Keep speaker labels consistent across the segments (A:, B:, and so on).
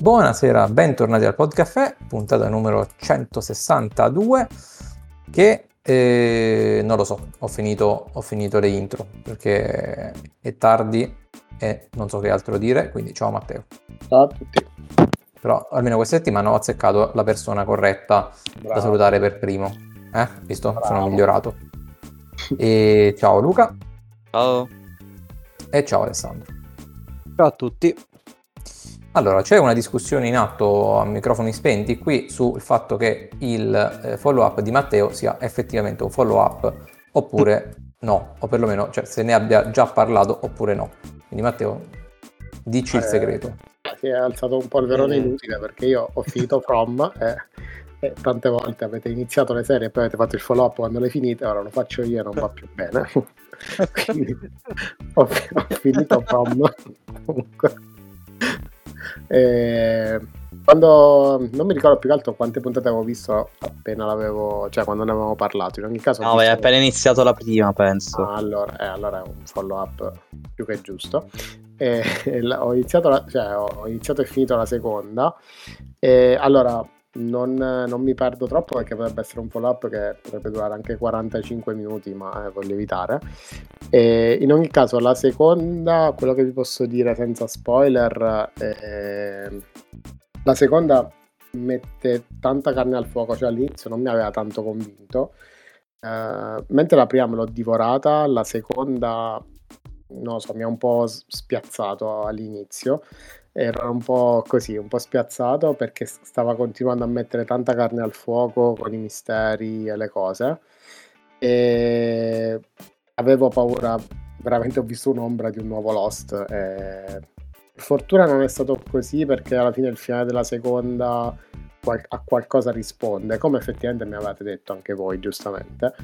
A: Buonasera, bentornati al Podcaffè, puntata numero 162 che eh, non lo so, ho finito, ho finito le intro perché è tardi e non so che altro dire, quindi ciao Matteo.
B: Ciao a tutti.
A: Però almeno questa settimana ho azzeccato la persona corretta Bravo. da salutare per primo. Eh? Visto? Bravo. Sono migliorato. E ciao Luca.
C: Ciao.
A: E ciao Alessandro.
D: Ciao a tutti.
A: Allora, c'è una discussione in atto a microfoni spenti qui sul fatto che il eh, follow up di Matteo sia effettivamente un follow up oppure no, o perlomeno cioè, se ne abbia già parlato oppure no. Quindi Matteo, dici eh, il segreto.
B: Si è alzato un po' il verone eh. inutile perché io ho finito From e, e, tante volte avete iniziato le serie e poi avete fatto il follow up quando le finite, ora lo faccio io e non va più bene. Quindi ho, ho finito From comunque. E quando non mi ricordo più che altro quante puntate avevo visto appena l'avevo, cioè quando ne avevamo parlato. In ogni caso,
C: no, hai appena iniziato la prima, penso.
B: Ah, allora, eh, allora, è un follow up più che giusto. E, ho, iniziato la, cioè, ho iniziato e finito la seconda. E, allora, non, non, mi perdo troppo perché potrebbe essere un follow up che potrebbe durare anche 45 minuti, ma eh, voglio evitare. E in ogni caso, la seconda, quello che vi posso dire senza spoiler, eh, la seconda mette tanta carne al fuoco, cioè all'inizio non mi aveva tanto convinto. Eh, mentre la prima me l'ho divorata, la seconda non so, mi ha un po' spiazzato all'inizio era un po' così, un po' spiazzato perché stava continuando a mettere tanta carne al fuoco con i misteri e le cose. E avevo paura, veramente ho visto un'ombra di un nuovo Lost. E... Per fortuna non è stato così perché alla fine il finale della seconda a qualcosa risponde, come effettivamente mi avete detto anche voi, giustamente.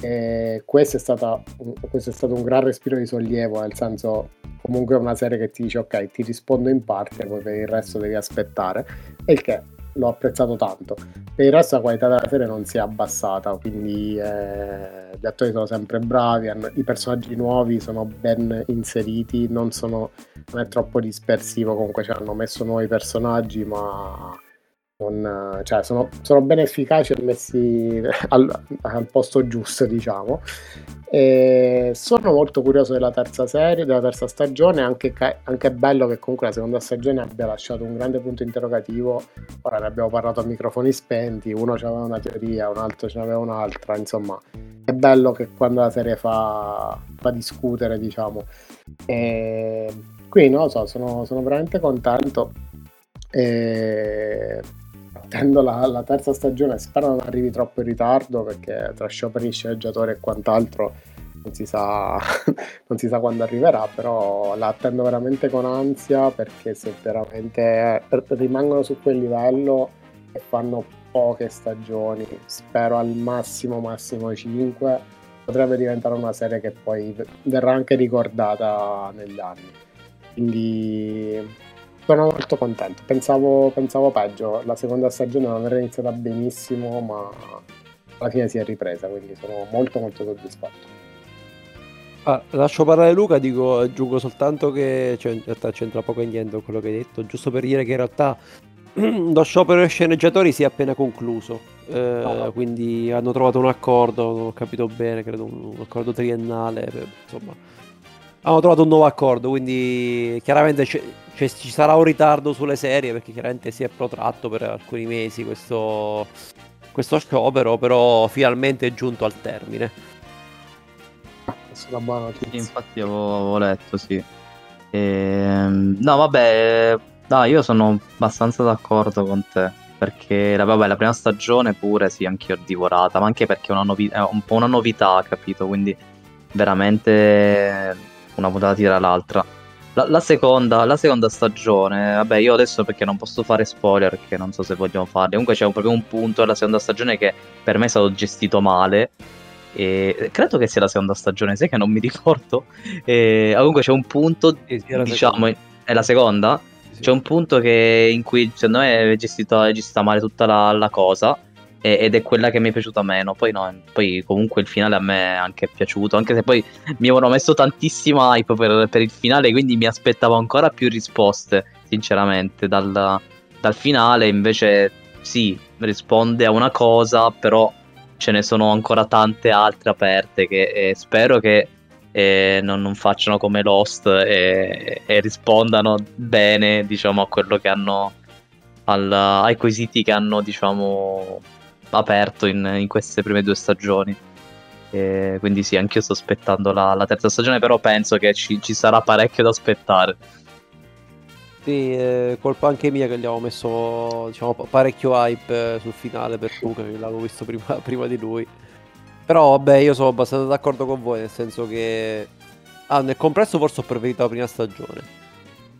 B: E questo è, stata, questo è stato un gran respiro di sollievo, nel senso comunque è una serie che ti dice ok ti rispondo in parte poi per il resto devi aspettare. E il che l'ho apprezzato tanto. Per il resto la qualità della serie non si è abbassata quindi eh, gli attori sono sempre bravi hanno, i personaggi nuovi sono ben inseriti non, sono, non è troppo dispersivo comunque ci hanno messo nuovi personaggi ma non, cioè sono, sono, ben efficaci e messi al, al, posto giusto, diciamo. E sono molto curioso della terza serie, della terza stagione, anche, anche bello che comunque la seconda stagione abbia lasciato un grande punto interrogativo. Ora ne abbiamo parlato a microfoni spenti, uno aveva una teoria, un altro ce n'aveva un'altra, insomma, è bello che quando la serie fa, fa discutere, diciamo. E quindi non lo so, sono, sono veramente contento. E attendo la, la, terza stagione, spero non arrivi troppo in ritardo perché tra scioperi sceneggiatori e quant'altro non si, sa, non si sa quando arriverà, però la attendo veramente con ansia perché se veramente rimangono su quel livello e fanno poche stagioni, spero al massimo massimo 5, potrebbe diventare una serie che poi verrà anche ricordata negli anni. Quindi sono molto contento. Pensavo, pensavo peggio. La seconda stagione non era iniziata benissimo, ma alla fine si è ripresa, quindi sono molto molto soddisfatto.
D: Ah, lascio parlare Luca, dico, aggiungo soltanto che cioè, in realtà c'entra poco e niente con quello che hai detto, giusto per dire che in realtà lo sciopero dei sceneggiatori si è appena concluso, eh, oh. quindi hanno trovato un accordo, non ho capito bene, credo un, un accordo triennale, per, insomma, hanno trovato un nuovo accordo, quindi chiaramente c'è, c'è, ci sarà un ritardo sulle serie perché chiaramente si è protratto per alcuni mesi questo, questo sciopero, però finalmente è giunto al termine.
C: Questa buona notizia. Infatti avevo letto, sì. E... Ehm, no, vabbè, no, io sono abbastanza d'accordo con te. Perché vabbè, la prima stagione pure sì, anche io ho divorata, ma anche perché è, una novi- è un po' una novità, capito? Quindi veramente una puntata tira l'altra. La, la, seconda, la seconda stagione, vabbè, io adesso perché non posso fare spoiler, perché non so se vogliamo farli. Comunque c'è proprio un punto della seconda stagione che per me è stato gestito male. E credo che sia la seconda stagione, sai che non mi ricordo. E, comunque c'è un punto, diciamo, è la seconda. C'è un punto che, in cui secondo me è gestita, è gestita male tutta la, la cosa ed è quella che mi è piaciuta meno. Poi, no, poi comunque il finale a me è anche piaciuto, anche se poi mi avevano messo tantissima hype per, per, il finale, quindi mi aspettavo ancora più risposte. sinceramente, dal, dal finale invece sì, risponde a una cosa, però ce ne sono ancora tante altre aperte che eh, spero che eh, non, non, facciano come Lost e, e, rispondano bene, diciamo, a quello che hanno al, ai quesiti che hanno, diciamo, aperto in, in queste prime due stagioni. E quindi sì, anch'io sto aspettando la, la, terza stagione, però penso che ci, ci sarà parecchio da aspettare.
D: Sì, eh, colpa anche mia che gli avevo messo diciamo, parecchio hype eh, sul finale per Luca, che l'avevo visto prima, prima, di lui. Però vabbè, io sono abbastanza d'accordo con voi, nel senso che ah, nel complesso forse ho preferito la prima stagione.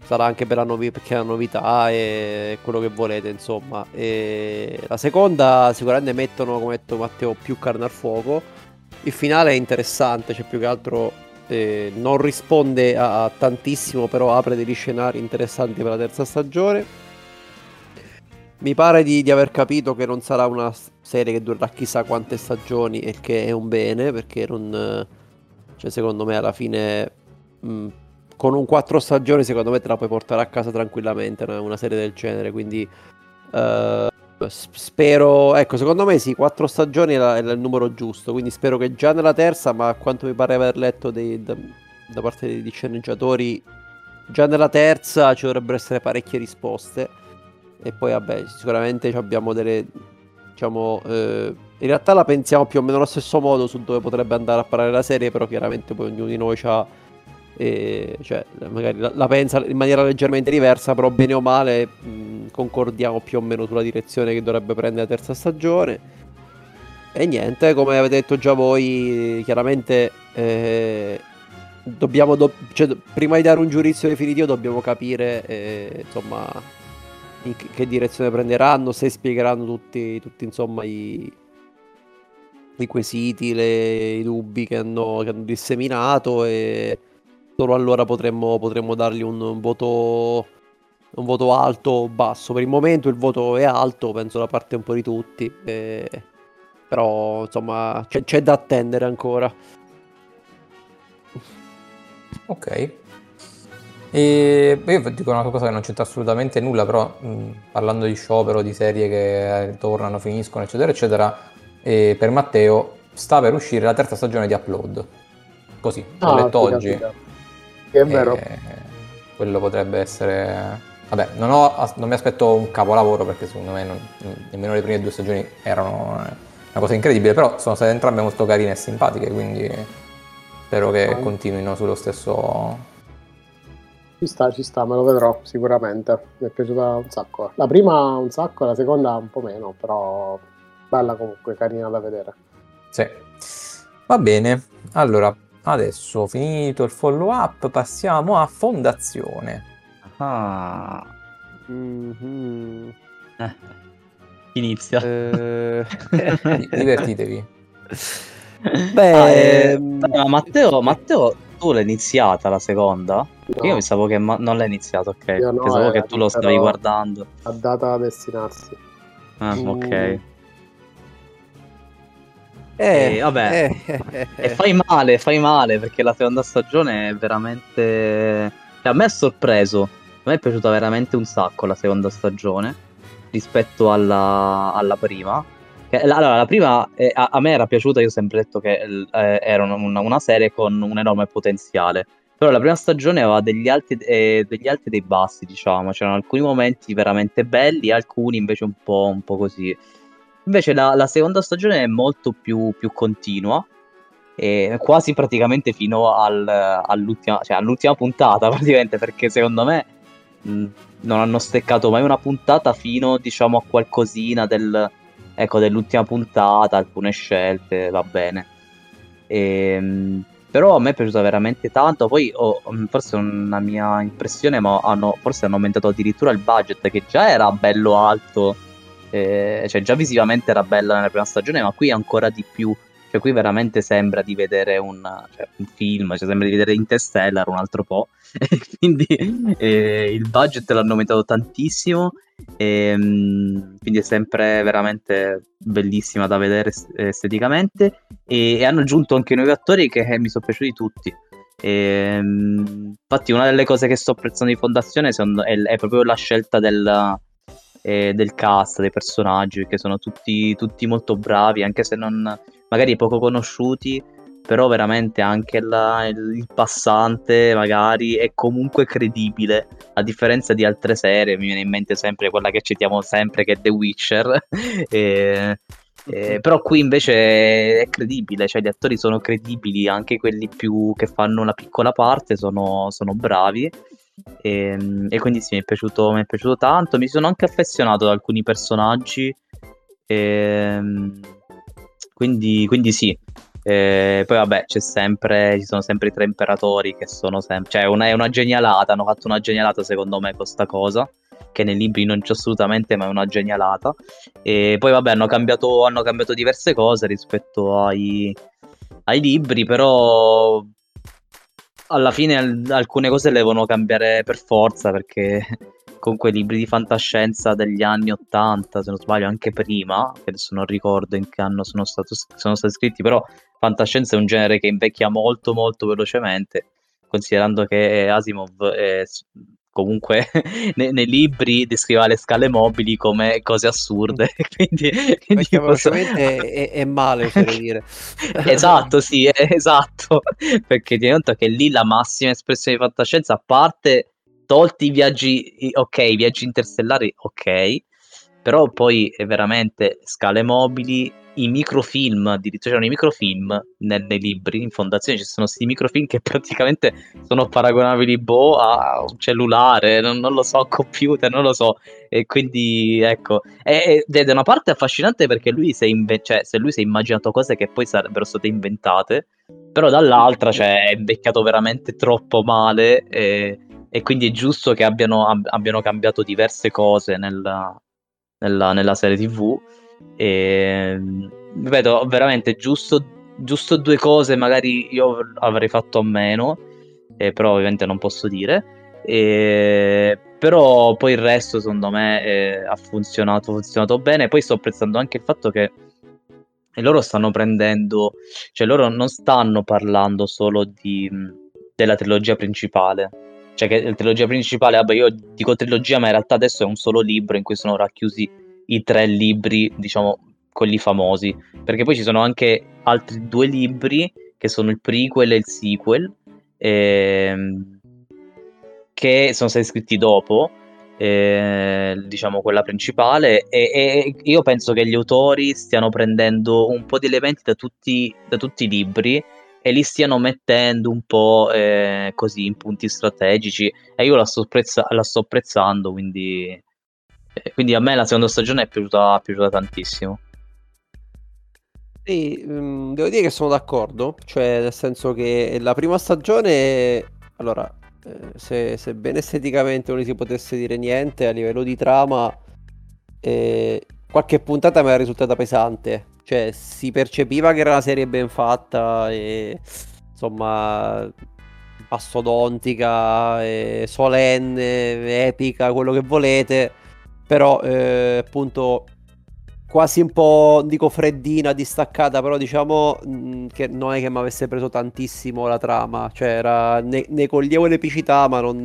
D: Sarà anche per la novi- perché è la novità e quello che volete, insomma. E la seconda sicuramente mettono, come ha detto Matteo, più carne al fuoco. Il finale è interessante, cioè più che altro eh, non risponde a, a, tantissimo, però apre degli scenari interessanti per la terza stagione. Mi pare di, di, aver capito che non sarà una serie che durerà chissà quante stagioni e che è un bene, perché non... Cioè, secondo me alla fine... Mh, con un quattro stagioni secondo me te la puoi portare a casa tranquillamente, una serie del genere, quindi... Uh, Spero, ecco, secondo me sì, quattro stagioni è, il numero giusto, quindi spero che già nella terza, ma a quanto mi pare aver letto dei, da, da, parte degli sceneggiatori, già nella terza ci dovrebbero essere parecchie risposte. E poi, vabbè, sicuramente abbiamo delle, diciamo, eh, in realtà la pensiamo più o meno allo stesso modo su dove potrebbe andare a parare la serie, però chiaramente poi ognuno di noi ha e, cioè, magari la, la, pensa in maniera leggermente diversa, però bene o male mh, concordiamo più o meno sulla direzione che dovrebbe prendere la terza stagione. E niente, come avete detto già voi, chiaramente eh, dobbiamo, do- cioè, prima di dare un giudizio definitivo dobbiamo capire eh, insomma in che, direzione prenderanno, se spiegheranno tutti, tutti insomma i, i quesiti, le, i dubbi che hanno, che hanno disseminato e solo allora potremmo, potremmo dargli un, un, voto un voto alto o basso. Per il momento il voto è alto, penso da parte un po' di tutti. E... Però insomma c'è, c'è, da attendere ancora.
A: Ok. E io dico una cosa che non c'entra assolutamente nulla, però mh, parlando di sciopero, di serie che tornano, finiscono, eccetera, eccetera, per Matteo sta per uscire la terza stagione di Upload. Così, l'ho ah, letto oggi. Capito.
B: Che è vero.
A: quello potrebbe essere... Vabbè, non, ho, non, mi aspetto un capolavoro perché secondo me non, nemmeno le prime due stagioni erano una cosa incredibile, però sono state entrambe molto carine e simpatiche, quindi spero che oh. continuino sullo stesso...
B: Ci sta, ci sta, me lo vedrò sicuramente. Mi è piaciuta un sacco. La prima un sacco, la seconda un po' meno, però bella comunque, carina da vedere.
A: Sì. Va bene, allora Adesso, finito il follow up, passiamo a fondazione.
C: Ah. Mm-hmm. Eh. Inizia.
A: Eh... Divertitevi.
C: Beh, ah, eh, ehm... Matteo, Matteo, tu l'hai iniziata la seconda? No. Io pensavo che ma- non l'hai iniziato, ok. Io no, pensavo che tu lo stavi guardando.
B: A data a destinarsi.
C: Ah, mm. ok. Eh, e vabbè, eh, eh, e fai male, fai male perché la seconda stagione è veramente. Cioè, a me è sorpreso. A me è piaciuta veramente un sacco la seconda stagione rispetto alla, alla prima. Allora, la prima eh, a, a, me era piaciuta, io ho sempre detto che eh, era una, una, serie con un enorme potenziale. Però la prima stagione aveva degli alti, eh, degli alti e dei bassi, diciamo. C'erano alcuni momenti veramente belli, alcuni invece un po', un po così. Invece la, la seconda stagione è molto più, più continua, quasi praticamente fino al, all'ultima, cioè all'ultima puntata, praticamente, perché secondo me mh, non hanno steccato mai una puntata fino, diciamo, a qualcosina del, ecco, dell'ultima puntata, alcune scelte, va bene. E, ehm, però a me è piaciuta veramente tanto. Poi oh, forse è una mia impressione, ma hanno, forse hanno aumentato addirittura il budget che già era bello alto eh, cioè già visivamente era bella nella prima stagione, ma qui ancora di più. Cioè, qui veramente sembra di vedere un, cioè, un film, cioè, sembra di vedere Interstellar un altro po'. quindi eh, il budget l'hanno aumentato tantissimo. E, ehm, quindi è sempre veramente bellissima da vedere esteticamente. E, e hanno aggiunto anche nuovi attori che eh, mi sono piaciuti tutti. E, ehm, infatti, una delle cose che sto apprezzando di Fondazione è, è proprio la scelta del, eh, del cast, dei personaggi, perché sono tutti, tutti molto bravi, anche se non magari poco conosciuti però veramente anche la, il passante magari è comunque credibile, a differenza di altre serie, mi viene in mente sempre quella che citiamo sempre che è The Witcher, e, e, però qui invece è credibile, cioè gli attori sono credibili, anche quelli più che fanno una piccola parte sono, sono bravi. E, e, quindi sì, mi è, piaciuto, mi è piaciuto tanto. Mi sono anche affezionato ad alcuni personaggi. E, quindi, quindi sì, eh, poi vabbè, c'è sempre, ci sono sempre i tre imperatori che sono sempre... Cioè, una, è una genialata, hanno fatto una genialata secondo me questa cosa, che nei libri non c'è assolutamente, ma è una genialata. E poi vabbè, hanno cambiato, hanno cambiato diverse cose rispetto ai, ai libri, però alla fine alcune cose le devono cambiare per forza perché comunque libri di fantascienza degli anni 80, se non sbaglio, anche prima, che adesso non ricordo in che anno sono, stato, sono stati scritti, però fantascienza è un genere che invecchia molto molto velocemente, considerando che Asimov è, comunque nei, nei, libri descriveva le scale mobili come cose assurde, quindi,
D: quindi posso... è, è, male, oserei dire.
C: esatto, sì, esatto, perché ti conto che lì la massima espressione di fantascienza, a parte tolti i viaggi, ok, i viaggi interstellari, ok, però poi è veramente scale mobili, i microfilm, addirittura c'erano i microfilm nei, nei libri, in fondazione ci sono questi microfilm che praticamente sono paragonabili boh, a un cellulare, non, non, lo so, computer, non lo so, e quindi ecco, ed è una parte affascinante perché lui si è, inve- cioè, lui si è immaginato cose che poi sarebbero state inventate, però dall'altra cioè, è invecchiato veramente troppo male e e quindi è giusto che abbiano, abbiano cambiato diverse cose nella, nella, nella serie tv e vedo veramente giusto, giusto due cose magari io avrei fatto a meno eh, però ovviamente non posso dire. E, però poi il resto secondo me eh, ha funzionato, funzionato bene. Poi sto apprezzando anche il fatto che loro stanno prendendo cioè loro non stanno parlando solo di, della trilogia principale cioè che la trilogia principale, vabbè io dico trilogia ma in realtà adesso è un solo libro in cui sono racchiusi i tre libri, diciamo, quelli famosi, perché poi ci sono anche altri due libri che sono il prequel e il sequel, ehm, che sono stati scritti dopo, eh, diciamo quella principale, e, e, io penso che gli autori stiano prendendo un po' di elementi da tutti, da tutti i libri e li stiano mettendo un po' eh, così in punti strategici e io la sto, prezza- la sto apprezzando quindi, eh, quindi a me la seconda stagione è piaciuta, piaciuta tantissimo.
D: Sì, mh, mm, devo dire che sono d'accordo cioè nel senso che la prima stagione allora eh, se, sebbene esteticamente non si potesse dire niente a livello di trama eh, qualche puntata mi è risultata pesante cioè, si percepiva che era una serie ben fatta e insomma mastodontica, e solenne, epica, quello che volete. Però eh, appunto quasi un po', dico freddina, distaccata, però diciamo mh, mm, che non è che mi avesse preso tantissimo la trama, cioè era, ne, ne coglievo l'epicità ma non,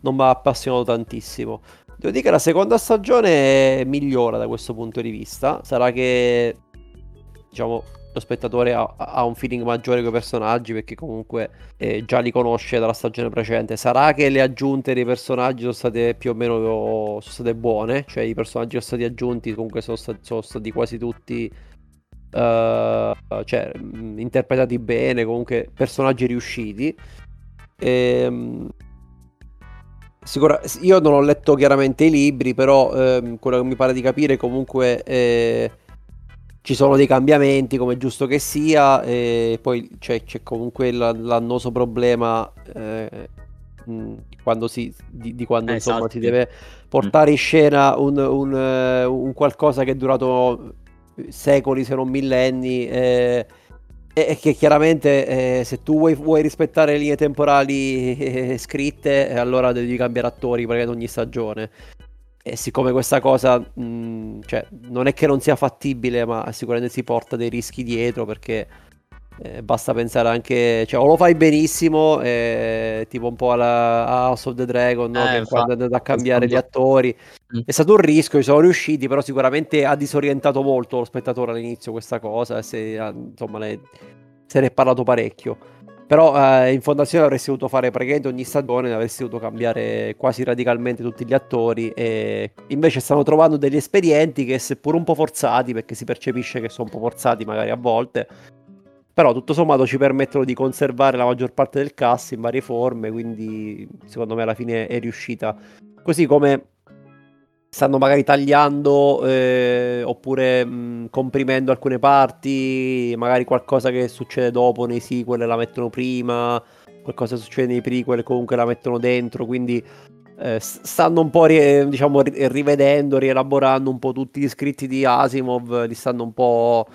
D: non mi ha appassionato tantissimo. Devo dire che la seconda stagione migliora da questo punto di vista. Sarà che diciamo, lo spettatore ha, ha, un feeling maggiore con i personaggi perché comunque eh, già li conosce dalla stagione precedente. Sarà che le aggiunte dei personaggi sono state più o meno sono state buone, cioè i personaggi che sono stati aggiunti comunque sono stati, sono stati quasi tutti uh, cioè, interpretati bene, comunque personaggi riusciti. Ehm, Sicura, io non ho letto chiaramente i libri, però ehm, quello che mi pare di capire comunque eh, ci sono dei cambiamenti come giusto che sia e poi c'è, c'è comunque l'annoso problema eh, quando si, di, di quando eh, insomma, esatto. si deve portare in scena un, un, uh, un, qualcosa che è durato secoli se non millenni eh, e che chiaramente eh, se tu vuoi, vuoi, rispettare le linee temporali eh, scritte allora devi cambiare attori perché ogni stagione e siccome questa cosa mh, cioè, non è che non sia fattibile, ma sicuramente si porta dei rischi dietro perché Eh, basta pensare anche, cioè, o lo fai benissimo, eh, tipo un po' alla House of the Dragon, no? eh, che quando è andato a cambiare gli attori. Mm. È stato un rischio, ci sono riusciti, però sicuramente ha disorientato molto lo spettatore all'inizio questa cosa, se, insomma, le, se ne è parlato parecchio. Però eh, in fondazione avresti dovuto fare praticamente ogni stagione, avresti dovuto cambiare quasi radicalmente tutti gli attori e invece stanno trovando degli espedienti che seppur un po' forzati, perché si percepisce che sono un po' forzati magari a volte, però tutto sommato ci permettono di conservare la maggior parte del cast in varie forme, quindi secondo me alla fine è riuscita. Così come stanno magari tagliando eh, oppure mh, comprimendo alcune parti, magari qualcosa che succede dopo nei sequel la mettono prima, qualcosa che succede nei prequel comunque la mettono dentro, quindi eh, stanno un po' ri- diciamo, rivedendo, rielaborando un po' tutti gli scritti di Asimov, li stanno un po'...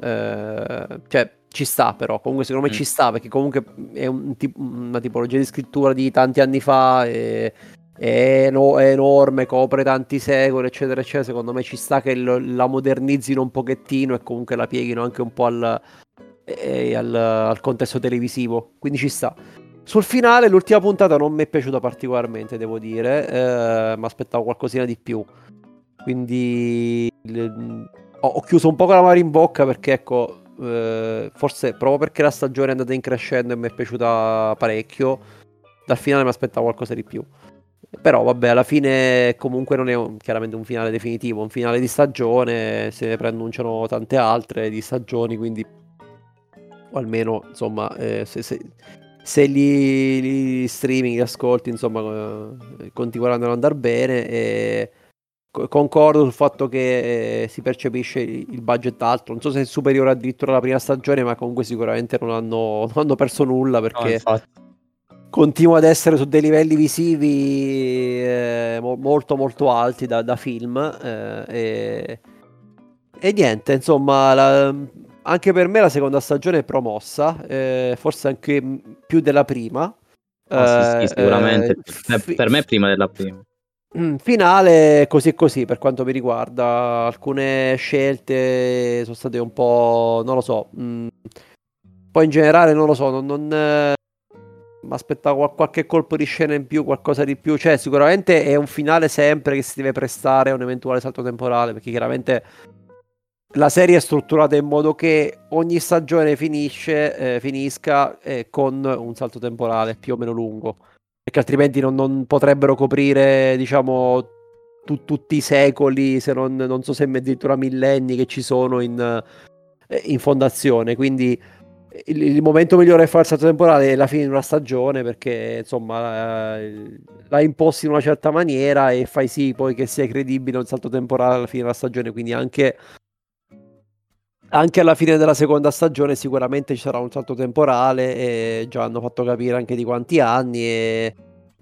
D: Eh, cioè ci sta però, comunque secondo me mm. ci sta perché comunque è un tip- una tipologia di scrittura di tanti anni fa e è, no, è, enorme, copre tanti secoli, eccetera, eccetera. Secondo me ci sta che lo, la modernizzino un pochettino e comunque la pieghino anche un po' al, eh, al, al contesto televisivo. Quindi ci sta. Sul finale, l'ultima puntata non mi è piaciuta particolarmente, devo dire. Eh, mi aspettavo qualcosina di più. Quindi le, ho, ho, chiuso un po' con la mano in bocca perché, ecco, eh, forse proprio perché la stagione è andata in crescendo e mi è piaciuta parecchio. Dal finale mi aspettavo qualcosa di più. Però vabbè, alla fine comunque non è un, chiaramente un finale definitivo, un finale di stagione, se ne preannunciano tante altre di stagioni, quindi o almeno insomma eh, se, se, se gli, gli, streaming, gli ascolti insomma eh, continueranno ad andare bene e concordo sul fatto che eh, si percepisce il budget alto, non so se è superiore addirittura alla prima stagione, ma comunque sicuramente non hanno, non hanno perso nulla perché... No, continua ad essere su dei livelli visivi eh, molto molto alti da, da film eh, e, e, niente insomma la, anche per me la seconda stagione è promossa eh, forse anche più della prima.
C: Oh, sì, sì, eh, sicuramente. fi- per me è prima della prima.
D: Mm, finale così così per quanto mi riguarda. Alcune scelte sono state un po' non lo so mh, mm, poi in generale non lo so non, non mi aspettavo qualche colpo di scena in più, qualcosa di più. Cioè, sicuramente è un finale sempre che si deve prestare a un eventuale salto temporale, perché chiaramente la serie è strutturata in modo che ogni stagione finisce, eh, finisca eh, con un salto temporale più o meno lungo, perché altrimenti non, non potrebbero coprire, diciamo, tu, tutti i secoli, se non, non so se addirittura millenni che ci sono in, eh, in fondazione. Quindi il, momento migliore per fare il salto temporale è la fine di una stagione perché insomma eh, la imposti in una certa maniera e fai sì poi che sia credibile un salto temporale alla fine della stagione quindi anche anche alla fine della seconda stagione sicuramente ci sarà un salto temporale e già hanno fatto capire anche di quanti anni e...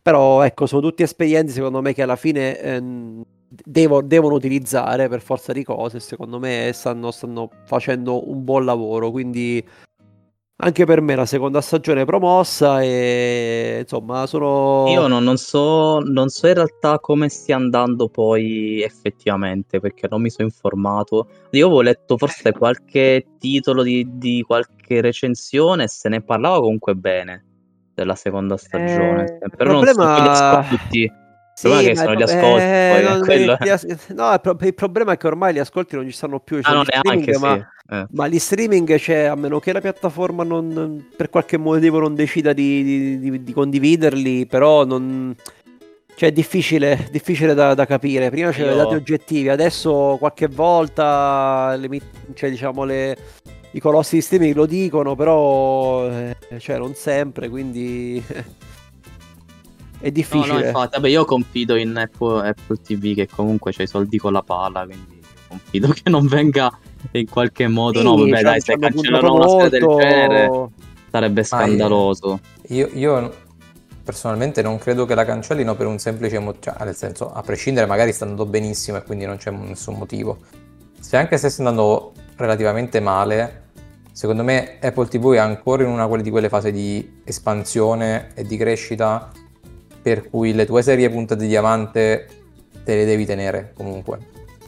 D: però ecco sono tutti espedienti secondo me che alla fine ehm, devo, devono utilizzare per forza di cose secondo me stanno, stanno facendo un buon lavoro quindi anche per me la seconda stagione promossa e insomma sono...
C: Io no, non, so, non so in realtà come stia andando poi effettivamente perché non mi sono informato. Io avevo letto forse qualche titolo di, di qualche recensione e se ne parlava comunque bene della seconda stagione. Eh, Però problema... non so tutti sì, ma che sono gli ascolti. Eh, poi, quello...
D: gli, no, il problema è che ormai gli ascolti non ci stanno più.
C: Cioè ah, non neanche,
D: ma, sì. eh. ma gli streaming, cioè, a meno che la piattaforma non, per qualche motivo non decida di, di, di, di condividerli, però non... Cioè, è difficile, difficile da, da, capire. Prima c'erano Io... dati oggettivi, adesso qualche volta le, cioè, diciamo, le, i colossi di streaming lo dicono, però eh, cioè, non sempre, quindi è difficile. No, no,
C: infatti, vabbè, io confido in Apple, Apple TV che comunque c'ha i soldi con la pala, quindi confido che non venga in qualche modo. Sì, no, vabbè, dai, se cancellano una serie del genere sarebbe scandaloso.
A: Io, io, personalmente non credo che la cancellino per un semplice motivo, cioè, nel senso, a prescindere magari sta andando benissimo e quindi non c'è nessun motivo. Se anche se sta andando relativamente male, secondo me Apple TV è ancora in una di quelle fasi di espansione e di crescita per cui le tue serie punte di diamante te le devi tenere comunque,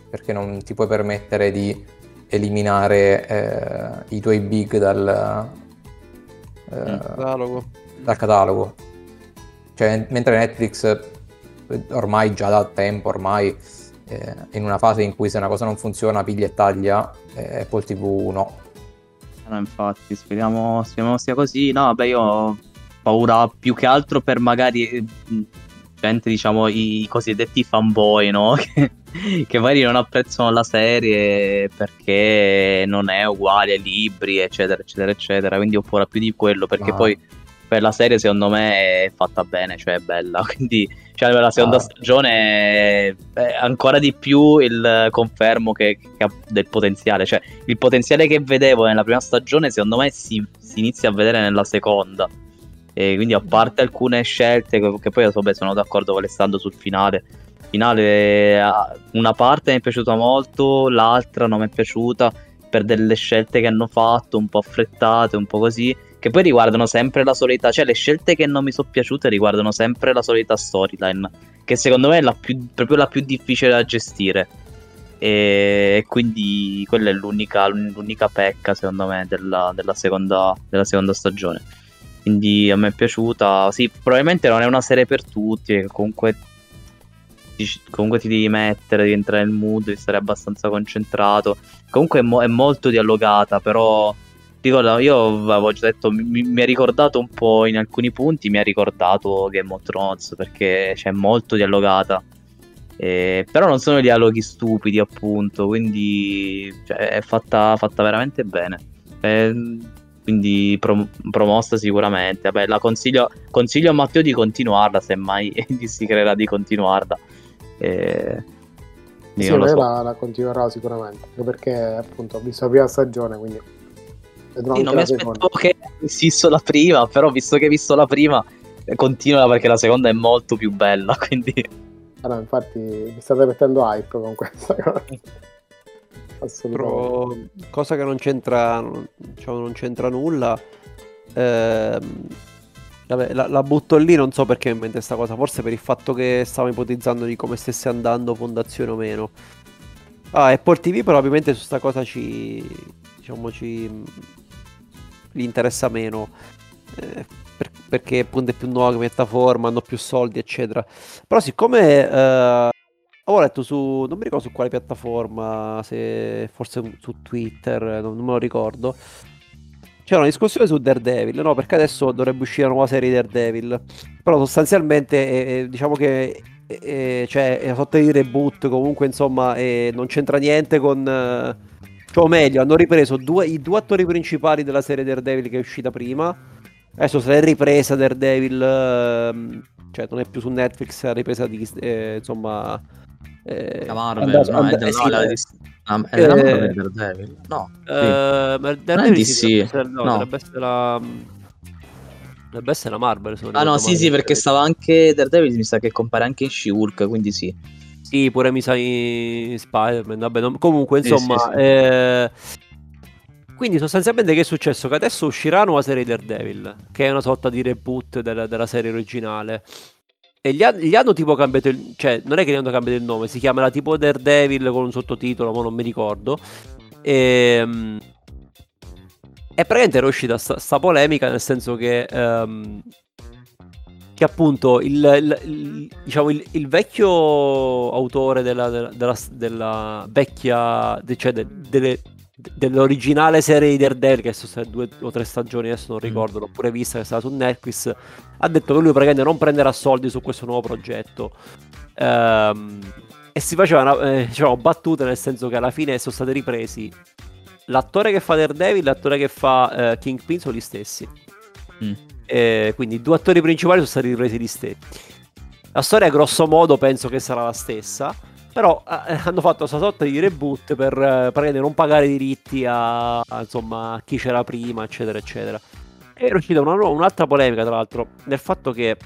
A: perché non ti puoi permettere di eliminare eh, i tuoi big dal, eh, catalogo. dal catalogo. Cioè, mentre Netflix ormai già da tempo, ormai eh, in una fase in cui se una cosa non funziona piglia e taglia, eh, Apple TV no.
C: No, infatti, speriamo, speriamo sia così. No, vabbè, io paura più che altro per magari gente, diciamo, i cosiddetti fanboy, no? Che, che magari non apprezzano la serie perché non è uguale ai libri, eccetera, eccetera, eccetera. Quindi ho paura più di quello, perché no. poi per la serie secondo me è fatta bene, cioè è bella. Quindi cioè, la seconda ah. stagione è ancora di più il confermo che, che, ha del potenziale. Cioè, il potenziale che vedevo nella prima stagione, secondo me si, si inizia a vedere nella seconda. E quindi a parte alcune scelte che poi vabbè, sono d'accordo con Alessandro sul finale. Finale, una parte mi è piaciuta molto, l'altra non mi è piaciuta per delle scelte che hanno fatto, un po' affrettate, un po' così, che poi riguardano sempre la solita, cioè le scelte che non mi sono piaciute riguardano sempre la solita storyline, che secondo me è la più, proprio la più difficile da gestire. E quindi quella è l'unica, l'unica pecca, secondo me, della, della, seconda, della seconda stagione quindi a me è piaciuta. Sì, probabilmente non è una serie per tutti, comunque comunque ti devi mettere, devi entrare nel mood, devi stare abbastanza concentrato. Comunque è, mo- è molto dialogata, però ricordo, io avevo già detto, mi, mi, ha ricordato un po' in alcuni punti, mi ha ricordato Game of Thrones perché c'è molto dialogata. Eh, però non sono dialoghi stupidi, appunto, quindi cioè, è fatta, fatta veramente bene. Eh, quindi prom- promossa sicuramente. Vabbè, la consiglio, consiglio a Matteo di continuarla, semmai si creerà di continuarla. E...
B: Sì, so. la, la, continuerà sicuramente, perché appunto ho visto la prima stagione, quindi...
C: Sì, non mi aspettavo che avessi visto la prima, però visto che hai visto la prima, continua perché la seconda è molto più bella, quindi...
B: Allora, infatti mi state mettendo hype con questa cosa.
D: Pro... Cosa che non c'entra, diciamo, non c'entra nulla. Ehm, vabbè, la, la, butto lì, non so perché in mente questa cosa, forse per il fatto che stavo ipotizzando di come stesse andando Fondazione o meno. Ah, Apple TV probabilmente su questa cosa ci, diciamo, ci gli interessa meno. Eh, per, perché appunto è più nuova piattaforma, hanno più soldi, eccetera. Però siccome eh, Avevo letto su, non mi ricordo su quale piattaforma, se forse su Twitter, non, non me lo ricordo. C'era una discussione su Daredevil, no? Perché adesso dovrebbe uscire una nuova serie Daredevil. Però sostanzialmente eh, diciamo che eh, cioè, è una sorta di reboot, comunque insomma eh, non c'entra niente con... Cioè, o meglio, hanno ripreso due, i due attori principali della serie Daredevil che è uscita prima. Adesso se l'è ripresa Daredevil, ehm, cioè non è più su Netflix, è ripresa di... Eh, insomma
C: eh, la Marvel, andato, no, and- è, sì, la, la, è della eh, Marvel Daredevil? No.
D: Eh, sì. Daredevil sì, dovrebbe, no, no. dovrebbe essere la... Dovrebbe essere la Marvel.
C: Ah no, sì, sì, perché stava anche Daredevil, mi sa che compare anche in She-Hulk, quindi sì.
D: Sì, pure mi sa in Spider-Man, vabbè, non... comunque insomma... Sì, sì, eh... Quindi sostanzialmente che è successo? Che adesso uscirà una nuova serie Daredevil, che è una sorta di reboot della, della serie originale. E gli, gli, hanno tipo cambiato il... Cioè, non è che gli hanno cambiato il nome, si chiamerà tipo Daredevil con un sottotitolo, ma non mi ricordo. E... Ehm, e praticamente era uscita sta, sta polemica nel senso che... Um, che appunto il, il, il, diciamo, il, vecchio autore della, della, della, della vecchia, cioè de, delle, dell'originale serie di Daredevil che sono state due o tre stagioni adesso non mm. ricordo l'ho pure vista che stava su Netflix ha detto che lui praticamente non prenderà soldi su questo nuovo progetto ehm, e si facevano eh, diciamo, battute nel senso che alla fine sono stati ripresi l'attore che fa Daredevil e l'attore che fa eh, Kingpin sono gli stessi mm. eh, quindi i due attori principali sono stati ripresi gli stessi la storia grosso modo penso che sarà la stessa però eh, hanno fatto questa sorta di reboot per eh, non pagare diritti a, a, insomma, a chi c'era prima, eccetera, eccetera. E è uscita una, un'altra polemica, tra l'altro, nel fatto che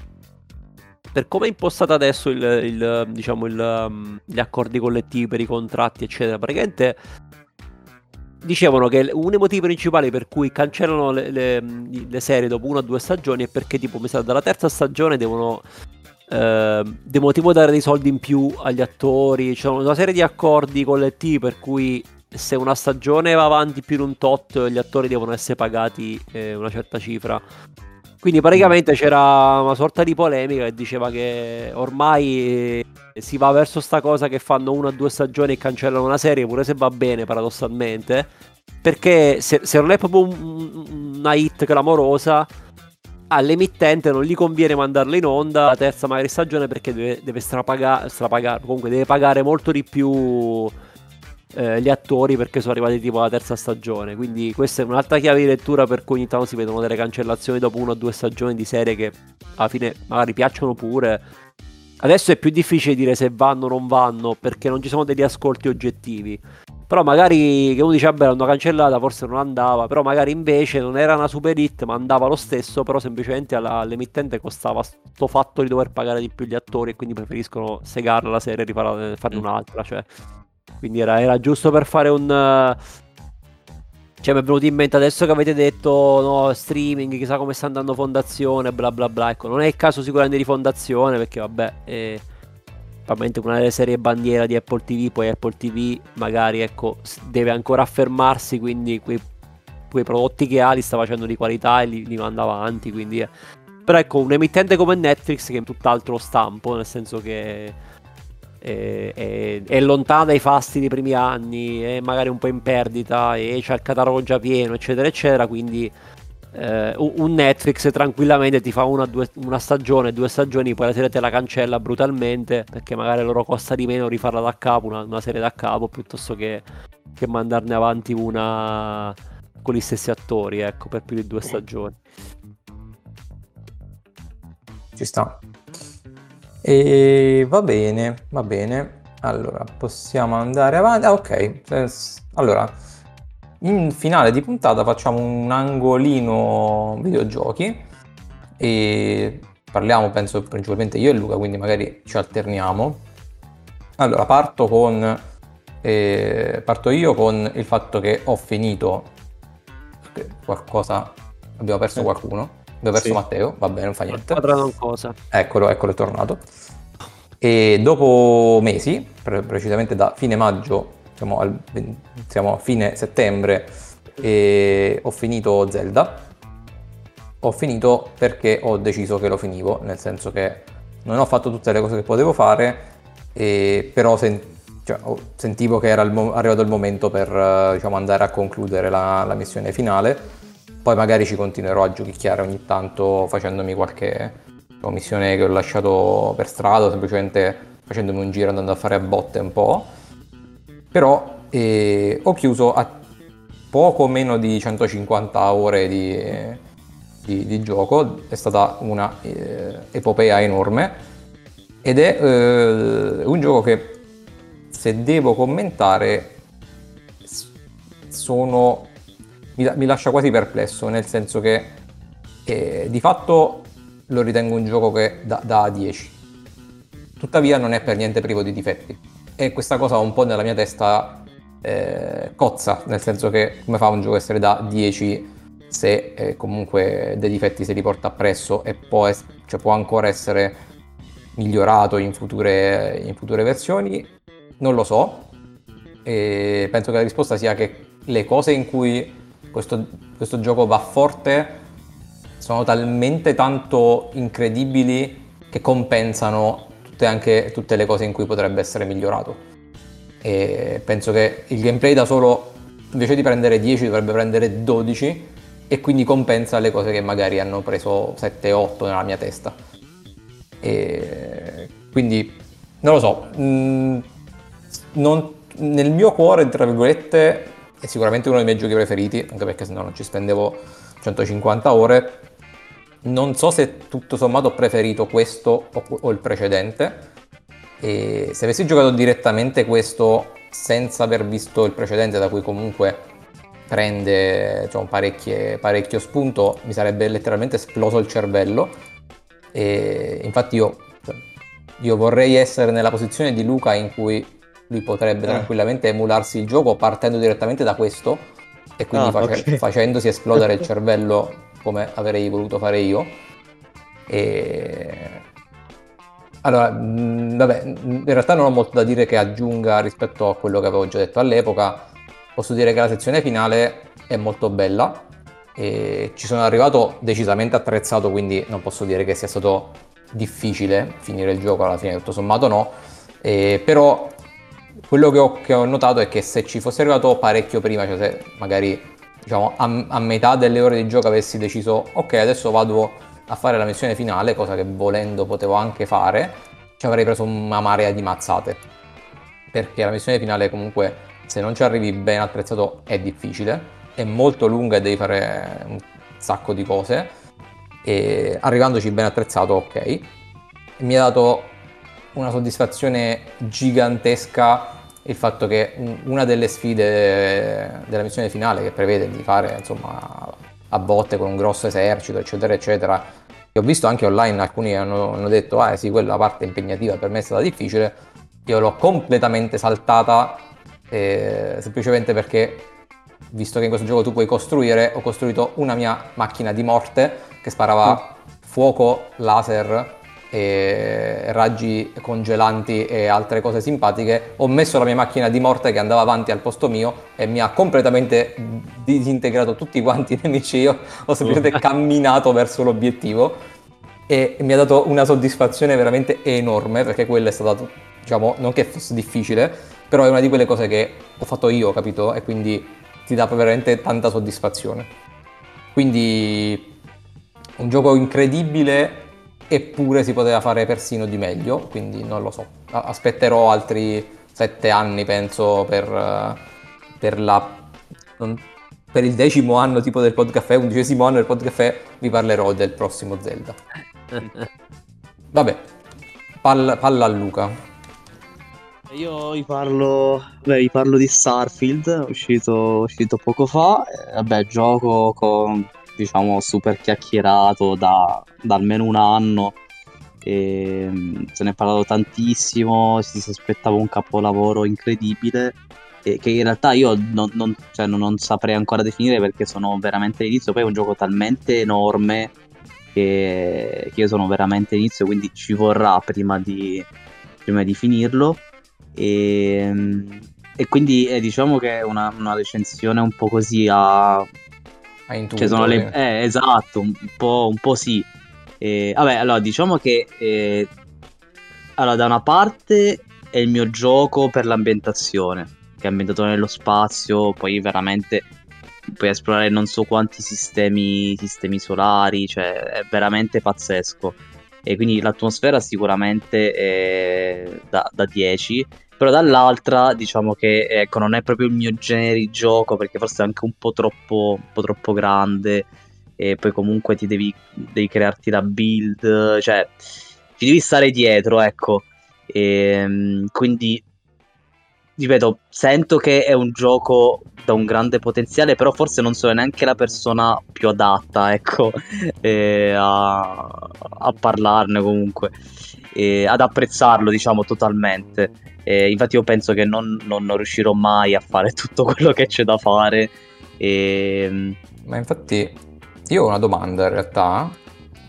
D: per come è impostata adesso il, il, diciamo il, um, gli accordi collettivi per i contratti, eccetera, praticamente dicevano che uno dei motivi principali per cui cancellano le, le, le, serie dopo una o due stagioni è perché tipo mi sa dalla terza stagione devono eh, devono tipo dare dei soldi in più agli attori, c'è una serie di accordi collettivi per cui se una stagione va avanti più di un tot, gli attori devono essere pagati eh, una certa cifra. Quindi praticamente c'era una sorta di polemica che diceva che ormai si va verso sta cosa che fanno una o due stagioni e cancellano una serie, pure se va bene paradossalmente, perché se, se non è proprio un, una hit clamorosa, all'emittente non gli conviene mandarla in onda la terza magari stagione perché deve, deve strapagare, strapagare, comunque deve pagare molto di più eh, gli attori perché sono arrivati tipo alla terza stagione. Quindi questa è un'altra chiave di lettura per cui ogni tanto si vedono delle cancellazioni dopo una o due stagioni di serie che alla fine magari piacciono pure. Adesso è più difficile dire se vanno o non vanno perché non ci sono degli ascolti oggettivi. Però magari che uno dice, vabbè, l'hanno cancellata, forse non andava. Però magari invece non era una super hit, ma andava lo stesso. Però semplicemente alla, all'emittente costava sto fatto di dover pagare di più gli attori e quindi preferiscono segarla la serie e rifarne, farne mm. un'altra. Cioè, quindi era, era giusto per fare un... Cioè mi è venuto in mente adesso che avete detto no, streaming, chissà come sta andando fondazione, bla bla bla. Ecco, non è il caso sicuramente di fondazione perché vabbè, è probabilmente una delle serie bandiera di Apple TV, poi Apple TV magari ecco, deve ancora affermarsi, quindi quei, quei prodotti che ha li sta facendo di qualità e li, li manda avanti, quindi... Eh. Però ecco, un emittente come Netflix che è tutt'altro stampo, nel senso che è, è, è, lontana dai fasti dei primi anni, è magari un po' in perdita e c'ha il catalogo già pieno, eccetera, eccetera. Quindi eh, un Netflix tranquillamente ti fa una, due, una, stagione, due stagioni, poi la serie te la cancella brutalmente perché magari loro costa di meno rifarla da capo, una, una serie da capo, piuttosto che, che mandarne avanti una con gli stessi attori, ecco, per più di due stagioni.
A: Ci sta. E va bene, va bene. Allora, possiamo andare avanti. Ah, ok. Allora, in finale di puntata facciamo un angolino videogiochi e parliamo, penso, principalmente io e Luca, quindi magari ci alterniamo. Allora, parto con... Eh, parto io con il fatto che ho finito qualcosa... Abbiamo perso qualcuno. Abbiamo perso sì. Matteo, va bene, non fa niente.
D: Quadrato cosa.
A: Eccolo, eccolo, è tornato. E dopo mesi, pre- precisamente da fine maggio, siamo, al, siamo a fine settembre, e ho finito Zelda. Ho finito perché ho deciso che lo finivo, nel senso che non ho fatto tutte le cose che potevo fare, e però sen- cioè, sentivo che era il arrivato il momento per diciamo, andare a concludere la, la missione finale poi magari ci continuerò a giochicchiare ogni tanto facendomi qualche missione che ho lasciato per strada, semplicemente facendomi un giro andando a fare a botte un po'. Però eh, ho chiuso a poco meno di 150 ore di, di, di gioco, è stata una eh, epopea enorme ed è eh, un gioco che se devo commentare sono mi, mi lascia quasi perplesso, nel senso che eh, di fatto lo ritengo un gioco che da, da 10. Tuttavia non è per niente privo di difetti. E questa cosa un po' nella mia testa eh, cozza, nel senso che come fa un gioco a essere da 10 se eh, comunque dei difetti se li porta appresso e può, es- cioè può ancora essere migliorato in future, in future versioni? Non lo so. E penso che la risposta sia che le cose in cui questo, questo gioco va forte, sono talmente tanto incredibili che compensano tutte, anche, tutte le cose in cui potrebbe essere migliorato. E penso che il gameplay da solo, invece di prendere 10, dovrebbe prendere 12 e quindi compensa le cose che magari hanno preso 7-8 nella mia testa. E quindi non lo so, mm, non, nel mio cuore, tra virgolette, è sicuramente uno dei miei giochi preferiti, anche perché se no non ci spendevo 150 ore. Non so se tutto sommato ho preferito questo o, il precedente. E se avessi giocato direttamente questo senza aver visto il precedente, da cui comunque prende diciamo, parecchio spunto, mi sarebbe letteralmente esploso il cervello. E infatti io, io vorrei essere nella posizione di Luca in cui lui potrebbe eh. tranquillamente emularsi il gioco partendo direttamente da questo e quindi ah, face- okay. facendosi esplodere il cervello come avrei voluto fare io. E... Allora, mh, vabbè, in realtà non ho molto da dire che aggiunga rispetto a quello che avevo già detto all'epoca. posso dire che la sezione finale è molto bella e ci sono arrivato decisamente attrezzato, quindi non posso dire che sia stato difficile finire il gioco alla fine, tutto sommato no, eh, però quello che ho, che ho, notato è che se ci fosse arrivato parecchio prima, cioè se magari diciamo, a, a, metà delle ore di gioco avessi deciso ok adesso vado a fare la missione finale, cosa che volendo potevo anche fare, ci avrei preso una marea di mazzate. Perché la missione finale comunque se non ci arrivi ben attrezzato è difficile, è molto lunga e devi fare un sacco di cose. E arrivandoci ben attrezzato, ok. Mi ha dato una soddisfazione gigantesca il fatto che una delle sfide della missione finale che prevede di fare insomma a botte con un grosso esercito eccetera eccetera che ho visto anche online alcuni hanno, hanno detto ah sì quella parte impegnativa per me è stata difficile io l'ho completamente saltata eh, semplicemente perché visto che in questo gioco tu puoi costruire ho costruito una mia macchina di morte che sparava mm. fuoco laser raggi congelanti e altre cose simpatiche, ho messo la mia macchina di morte che andava avanti al posto mio e mi ha completamente disintegrato tutti quanti i nemici. Io ho semplicemente camminato verso l'obiettivo e mi ha dato una soddisfazione veramente enorme perché quello è stato, diciamo, non che fosse difficile, però è una di quelle cose che ho fatto io, capito? E quindi ti dà veramente tanta soddisfazione. Quindi un gioco incredibile eppure si poteva fare persino di meglio, quindi non lo so. Aspetterò altri sette anni, penso, per, per, la, per il decimo anno tipo del podcaffè, undicesimo anno del podcaffè, vi parlerò del prossimo Zelda. Vabbè, palla, palla a Luca.
C: Io vi parlo, beh, vi parlo di Starfield, uscito, uscito poco fa. Eh, vabbè, gioco con diciamo super chiacchierato da, da almeno un anno. E mm, se ne è parlato tantissimo, si aspettava un capolavoro incredibile. E che in realtà io non, non, cioè non, saprei ancora definire perché sono veramente all'inizio, poi è un gioco talmente enorme che, che io sono veramente all'inizio, quindi ci vorrà prima di, prima di finirlo. E, mm, e quindi eh, diciamo che è una, una recensione un po' così a
A: hai intuito. Cioè
C: le... eh, esatto, un po', un po sì. Eh, vabbè, allora diciamo che eh, allora, da una parte è il mio gioco per l'ambientazione, che è ambientato nello spazio, poi veramente puoi esplorare non so quanti sistemi, sistemi solari, cioè è veramente pazzesco. E quindi l'atmosfera sicuramente è da, da 10 però dall'altra diciamo che ecco, non è proprio il mio genere di gioco perché forse è anche un po' troppo, un po troppo grande e poi comunque ti devi, devi crearti la build, cioè ci devi stare dietro, ecco. E, ehm, quindi ripeto, sento che è un gioco da un grande potenziale, però forse non sono neanche la persona più adatta, ecco, eh, a, a, parlarne comunque, eh, ad apprezzarlo, diciamo, totalmente. Eh, infatti io penso che non, non, riuscirò mai a fare tutto quello che c'è da fare.
A: Ehm, Ma infatti io ho una domanda in realtà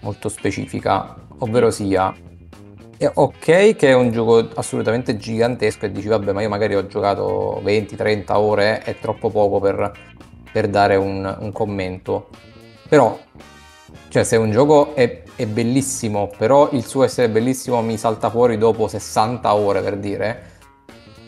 A: molto specifica, ovvero sia, è ok che è un gioco assolutamente gigantesco e dici vabbè ma io magari ho giocato 20-30 ore, è troppo poco per, per dare un, un commento, però cioè, se un gioco è, è, bellissimo, però il suo essere bellissimo mi salta fuori dopo 60 ore per dire,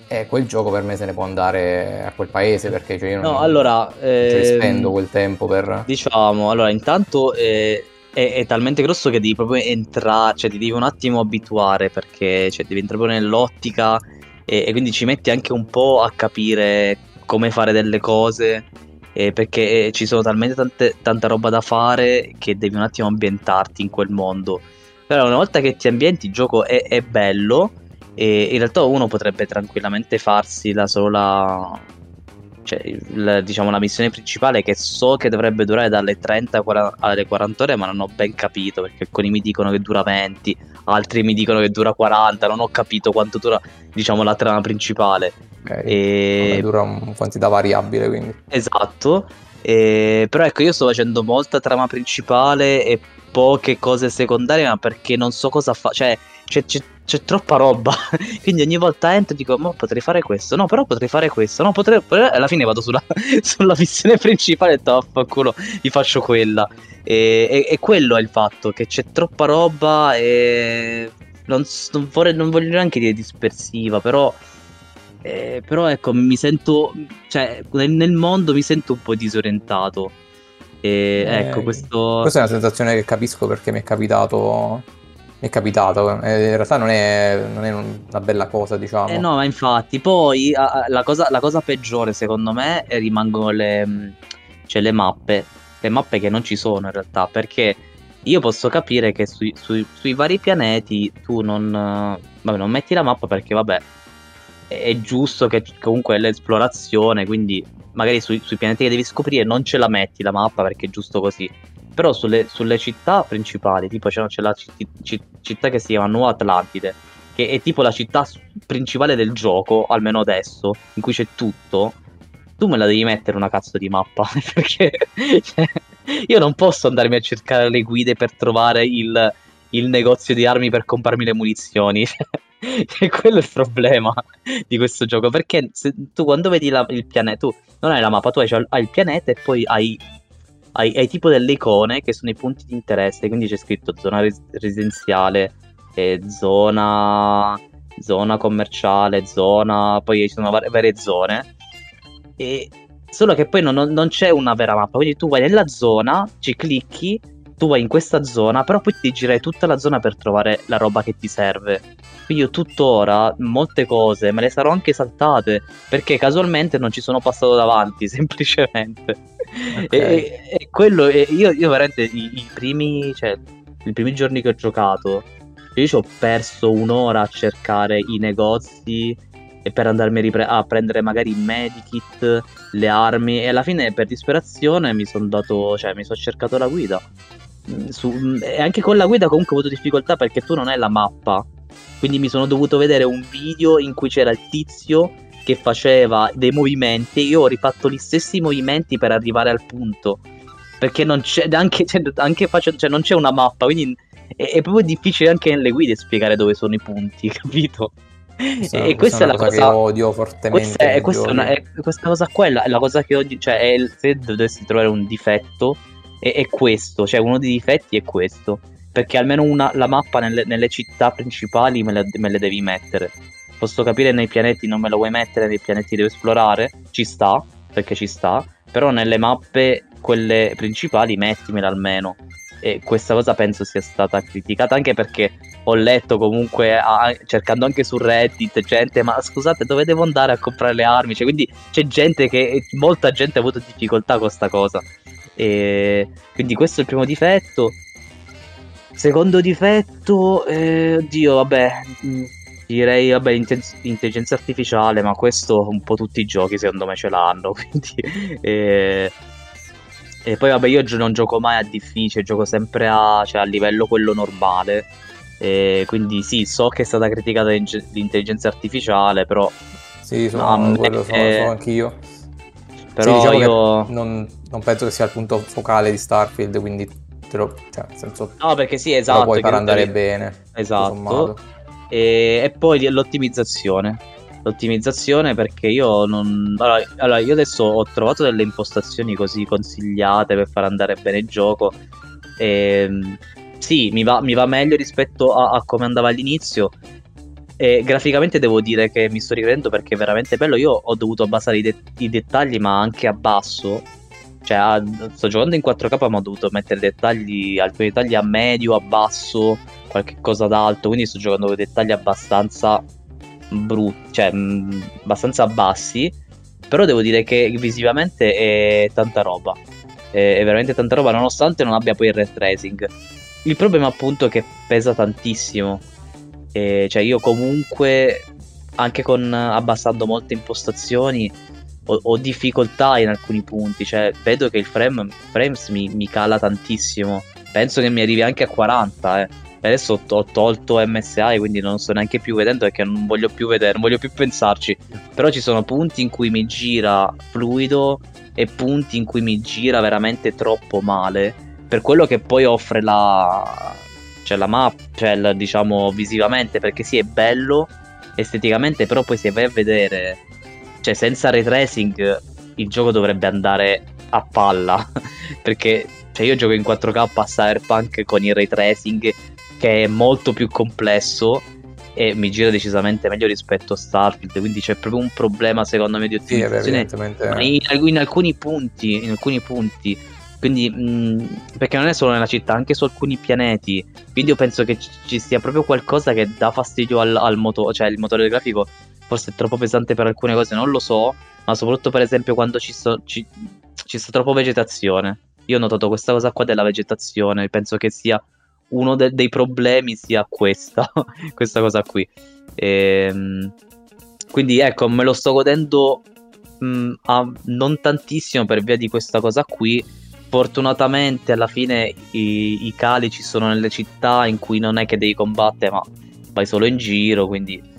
A: eh, quel gioco per me se ne può andare a quel paese perché cioè, io non,
C: no, allora,
A: cioè, ehm, spendo quel tempo per...
C: Diciamo, allora, intanto eh, è, è, talmente grosso che devi proprio entrare, cioè ti devi un attimo abituare perché cioè, devi entrare proprio nell'ottica e, e quindi ci metti anche un po' a capire come fare delle cose eh, perché ci sono talmente tante, tanta roba da fare che devi un attimo ambientarti in quel mondo. Però una volta che ti ambienti il gioco è, è bello e in realtà uno potrebbe tranquillamente farsi la sola... Cioè, il, diciamo la missione principale che so che dovrebbe durare dalle 30 alle 40 ore ma non ho ben capito perché alcuni mi dicono che dura 20 altri mi dicono che dura 40 non ho capito quanto dura diciamo la trama principale
A: Okay. E... Dura una quantità variabile quindi.
C: Esatto. E... Però ecco, io sto facendo molta trama principale e poche cose secondarie, ma perché non so cosa fa. Cioè, c'è, c'è, c'è troppa roba. Quindi ogni volta entro e dico, ma potrei fare questo. No, però potrei fare questo. No, potrei. Alla fine vado sulla, sulla missione principale e top, culo, vi faccio quella. E, e, e, quello è il fatto, che c'è troppa roba e. Non, non, vorrei, non voglio neanche dire dispersiva, però. Eh, però ecco, mi sento. Cioè, nel, mondo mi sento un po' disorientato. E eh, ecco, questo...
A: Questa è una sensazione che capisco perché mi è capitato è capitato. Eh, in realtà non è, non è, una bella cosa, diciamo.
C: Eh no, ma infatti, poi la cosa, la cosa peggiore secondo me rimangono le, cioè, le mappe. Le mappe che non ci sono in realtà, perché io posso capire che sui, sui, sui vari pianeti tu non, vabbè, non metti la mappa perché, vabbè, è giusto che comunque l'esplorazione, quindi magari sui, sui, pianeti che devi scoprire non ce la metti la mappa perché è giusto così. Però sulle, sulle città principali, tipo c'è, c'è la citt- città che si chiama Nuova Atlantide, che è tipo la città principale del gioco, almeno adesso, in cui c'è tutto, tu me la devi mettere una cazzo di mappa, perché cioè, io non posso andarmi a cercare le guide per trovare il, il negozio di armi per comprarmi le munizioni. e quello è il problema di questo gioco, perché tu quando vedi la, il pianeta, tu non hai la mappa, tu hai, hai il pianeta e poi hai hai, hai, tipo delle icone che sono i punti di interesse, quindi c'è scritto zona res- residenziale, eh, zona, zona commerciale, zona, poi ci sono var- varie zone. E solo che poi non, non, c'è una vera mappa, quindi tu vai nella zona, ci clicchi, tu vai in questa zona, però poi ti girai tutta la zona per trovare la roba che ti serve. Quindi io tuttora molte cose me le sarò anche saltate perché casualmente non ci sono passato davanti, semplicemente. Okay. E, e, quello, e io, io, veramente i, i, primi, cioè, i primi giorni che ho giocato, io ci ho perso un'ora a cercare i negozi e per andarmi a, ripre- a prendere magari i medikit, le armi e alla fine per disperazione mi sono dato, cioè mi sono cercato la guida. Mm, su, mm, e anche con la guida comunque ho avuto difficoltà perché tu non hai la mappa. Quindi mi sono dovuto vedere un video in cui c'era il tizio che faceva dei movimenti io ho rifatto gli stessi movimenti per arrivare al punto. Perché non c'è anche, cioè, anche faccio, cioè, non c'è una mappa, quindi è, è, proprio difficile anche nelle guide spiegare dove sono i punti, capito?
A: Questa, e questa, è la cosa, cosa, che odio fortemente.
C: Questa, è, questa, una, è, questa cosa qua è la cosa che odio, cioè è, se dovessi trovare un difetto è, è, questo, cioè uno dei difetti è questo, perché almeno una, la mappa nelle, nelle città principali me le, me le devi mettere Posso capire nei pianeti non me lo vuoi mettere, nei pianeti devo esplorare, ci sta, perché ci sta, però nelle mappe, quelle principali, mettimela almeno. E questa cosa penso sia stata criticata anche perché ho letto comunque, a, cercando anche su Reddit, gente, ma scusate, dove devo andare a comprare le armi? Cioè, quindi c'è gente che, molta gente ha avuto difficoltà con questa cosa. E quindi questo è il primo difetto. Secondo difetto, eh, oddio, vabbè, Direi, vabbè, intelligenza artificiale, ma questo un po' tutti i giochi secondo me ce l'hanno, quindi... Eh, e poi vabbè io non gioco mai a difficile, gioco sempre a, cioè, a livello quello normale. E quindi sì, so che è stata criticata l'intelligenza artificiale, però...
A: Sì, sono, no, quello sono, è... sono anch'io. Però sì, diciamo io... Non, non, penso che sia il punto focale di Starfield, quindi te lo... Cioè, nel senso...
C: No, perché sì, esatto. Lo
A: puoi far andare bene.
C: Esatto. E, e poi l'ottimizzazione. L'ottimizzazione perché io non... Allora, allora, io adesso ho trovato delle impostazioni così consigliate per far andare bene il gioco. E, sì, mi va, mi va meglio rispetto a, a come andava all'inizio. E graficamente devo dire che mi sto rivedendo perché è veramente bello. Io ho dovuto abbassare i, de- i dettagli, ma anche a basso. Cioè, a, sto giocando in 4K, ma ho dovuto mettere dettagli, alcuni dettagli a medio, a basso qualche cosa d'alto, quindi sto giocando con dettagli abbastanza brutti, cioè mh, abbastanza bassi, però devo dire che visivamente è tanta roba, è, è veramente tanta roba, nonostante non abbia poi il ray tracing. Il problema appunto è che pesa tantissimo, e, cioè io comunque, anche con abbassando molte impostazioni, ho, difficoltà in alcuni punti, cioè vedo che il frame, frames mi, mi cala tantissimo, penso che mi arrivi anche a 40, eh adesso ho tolto MSI, quindi non sto neanche più vedendo perché non voglio più vedere, non voglio più pensarci. Però ci sono punti in cui mi gira fluido e punti in cui mi gira veramente troppo male. Per quello che poi offre la, cioè la mappa, cioè il, diciamo visivamente, perché sì è bello esteticamente, però poi se vai a vedere, cioè senza ray tracing il gioco dovrebbe andare a palla, perché cioè io gioco in 4K a Cyberpunk con il ray tracing che è molto più complesso e mi gira decisamente meglio rispetto a Starfield, quindi c'è proprio un problema secondo me di ottimizzazione sì, in, in, alcuni punti, in alcuni punti. Quindi, mh, perché non è solo nella città, anche su alcuni pianeti. Quindi io penso che ci sia proprio qualcosa che dà fastidio al, al motore, cioè il motore grafico forse è troppo pesante per alcune cose, non lo so, ma soprattutto per esempio quando ci, so, ci, ci sta troppo vegetazione. Io ho notato questa cosa qua della vegetazione, penso che sia uno de- dei problemi sia questa, questa cosa qui. E, ehm, quindi ecco, me lo sto godendo mh, mm, a, non tantissimo per via di questa cosa qui. Fortunatamente alla fine i, i calici sono nelle città in cui non è che devi combattere, ma vai solo in giro, quindi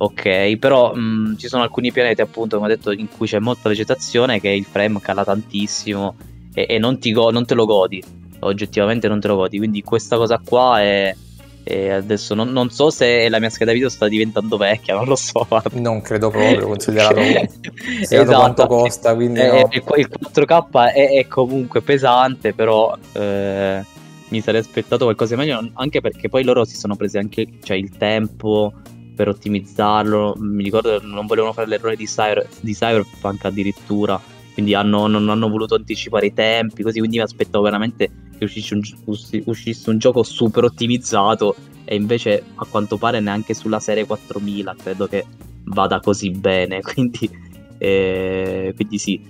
C: ok. Però mh, mm, ci sono alcuni pianeti, appunto, come ho detto, in cui c'è molta vegetazione che il frame cala tantissimo e, e non, go- non te lo godi oggettivamente non te lo godi. Quindi questa cosa qua è. E adesso non, non, so se la mia scheda video sta diventando vecchia, non lo so.
A: Non credo proprio, considerato, esatto. quanto costa. Quindi
C: no. il 4K è, è, comunque pesante, però eh, mi sarei aspettato qualcosa di meglio, anche perché poi loro si sono presi anche cioè, il tempo per ottimizzarlo. Mi ricordo che non volevano fare l'errore di, Cyber, di Cyberpunk addirittura, quindi hanno, non hanno voluto anticipare i tempi, così. Quindi mi aspettavo veramente che uscisse un, uscisse un gioco super ottimizzato. E invece a quanto pare neanche sulla serie 4000 credo che vada così bene. Quindi, eh, quindi sì.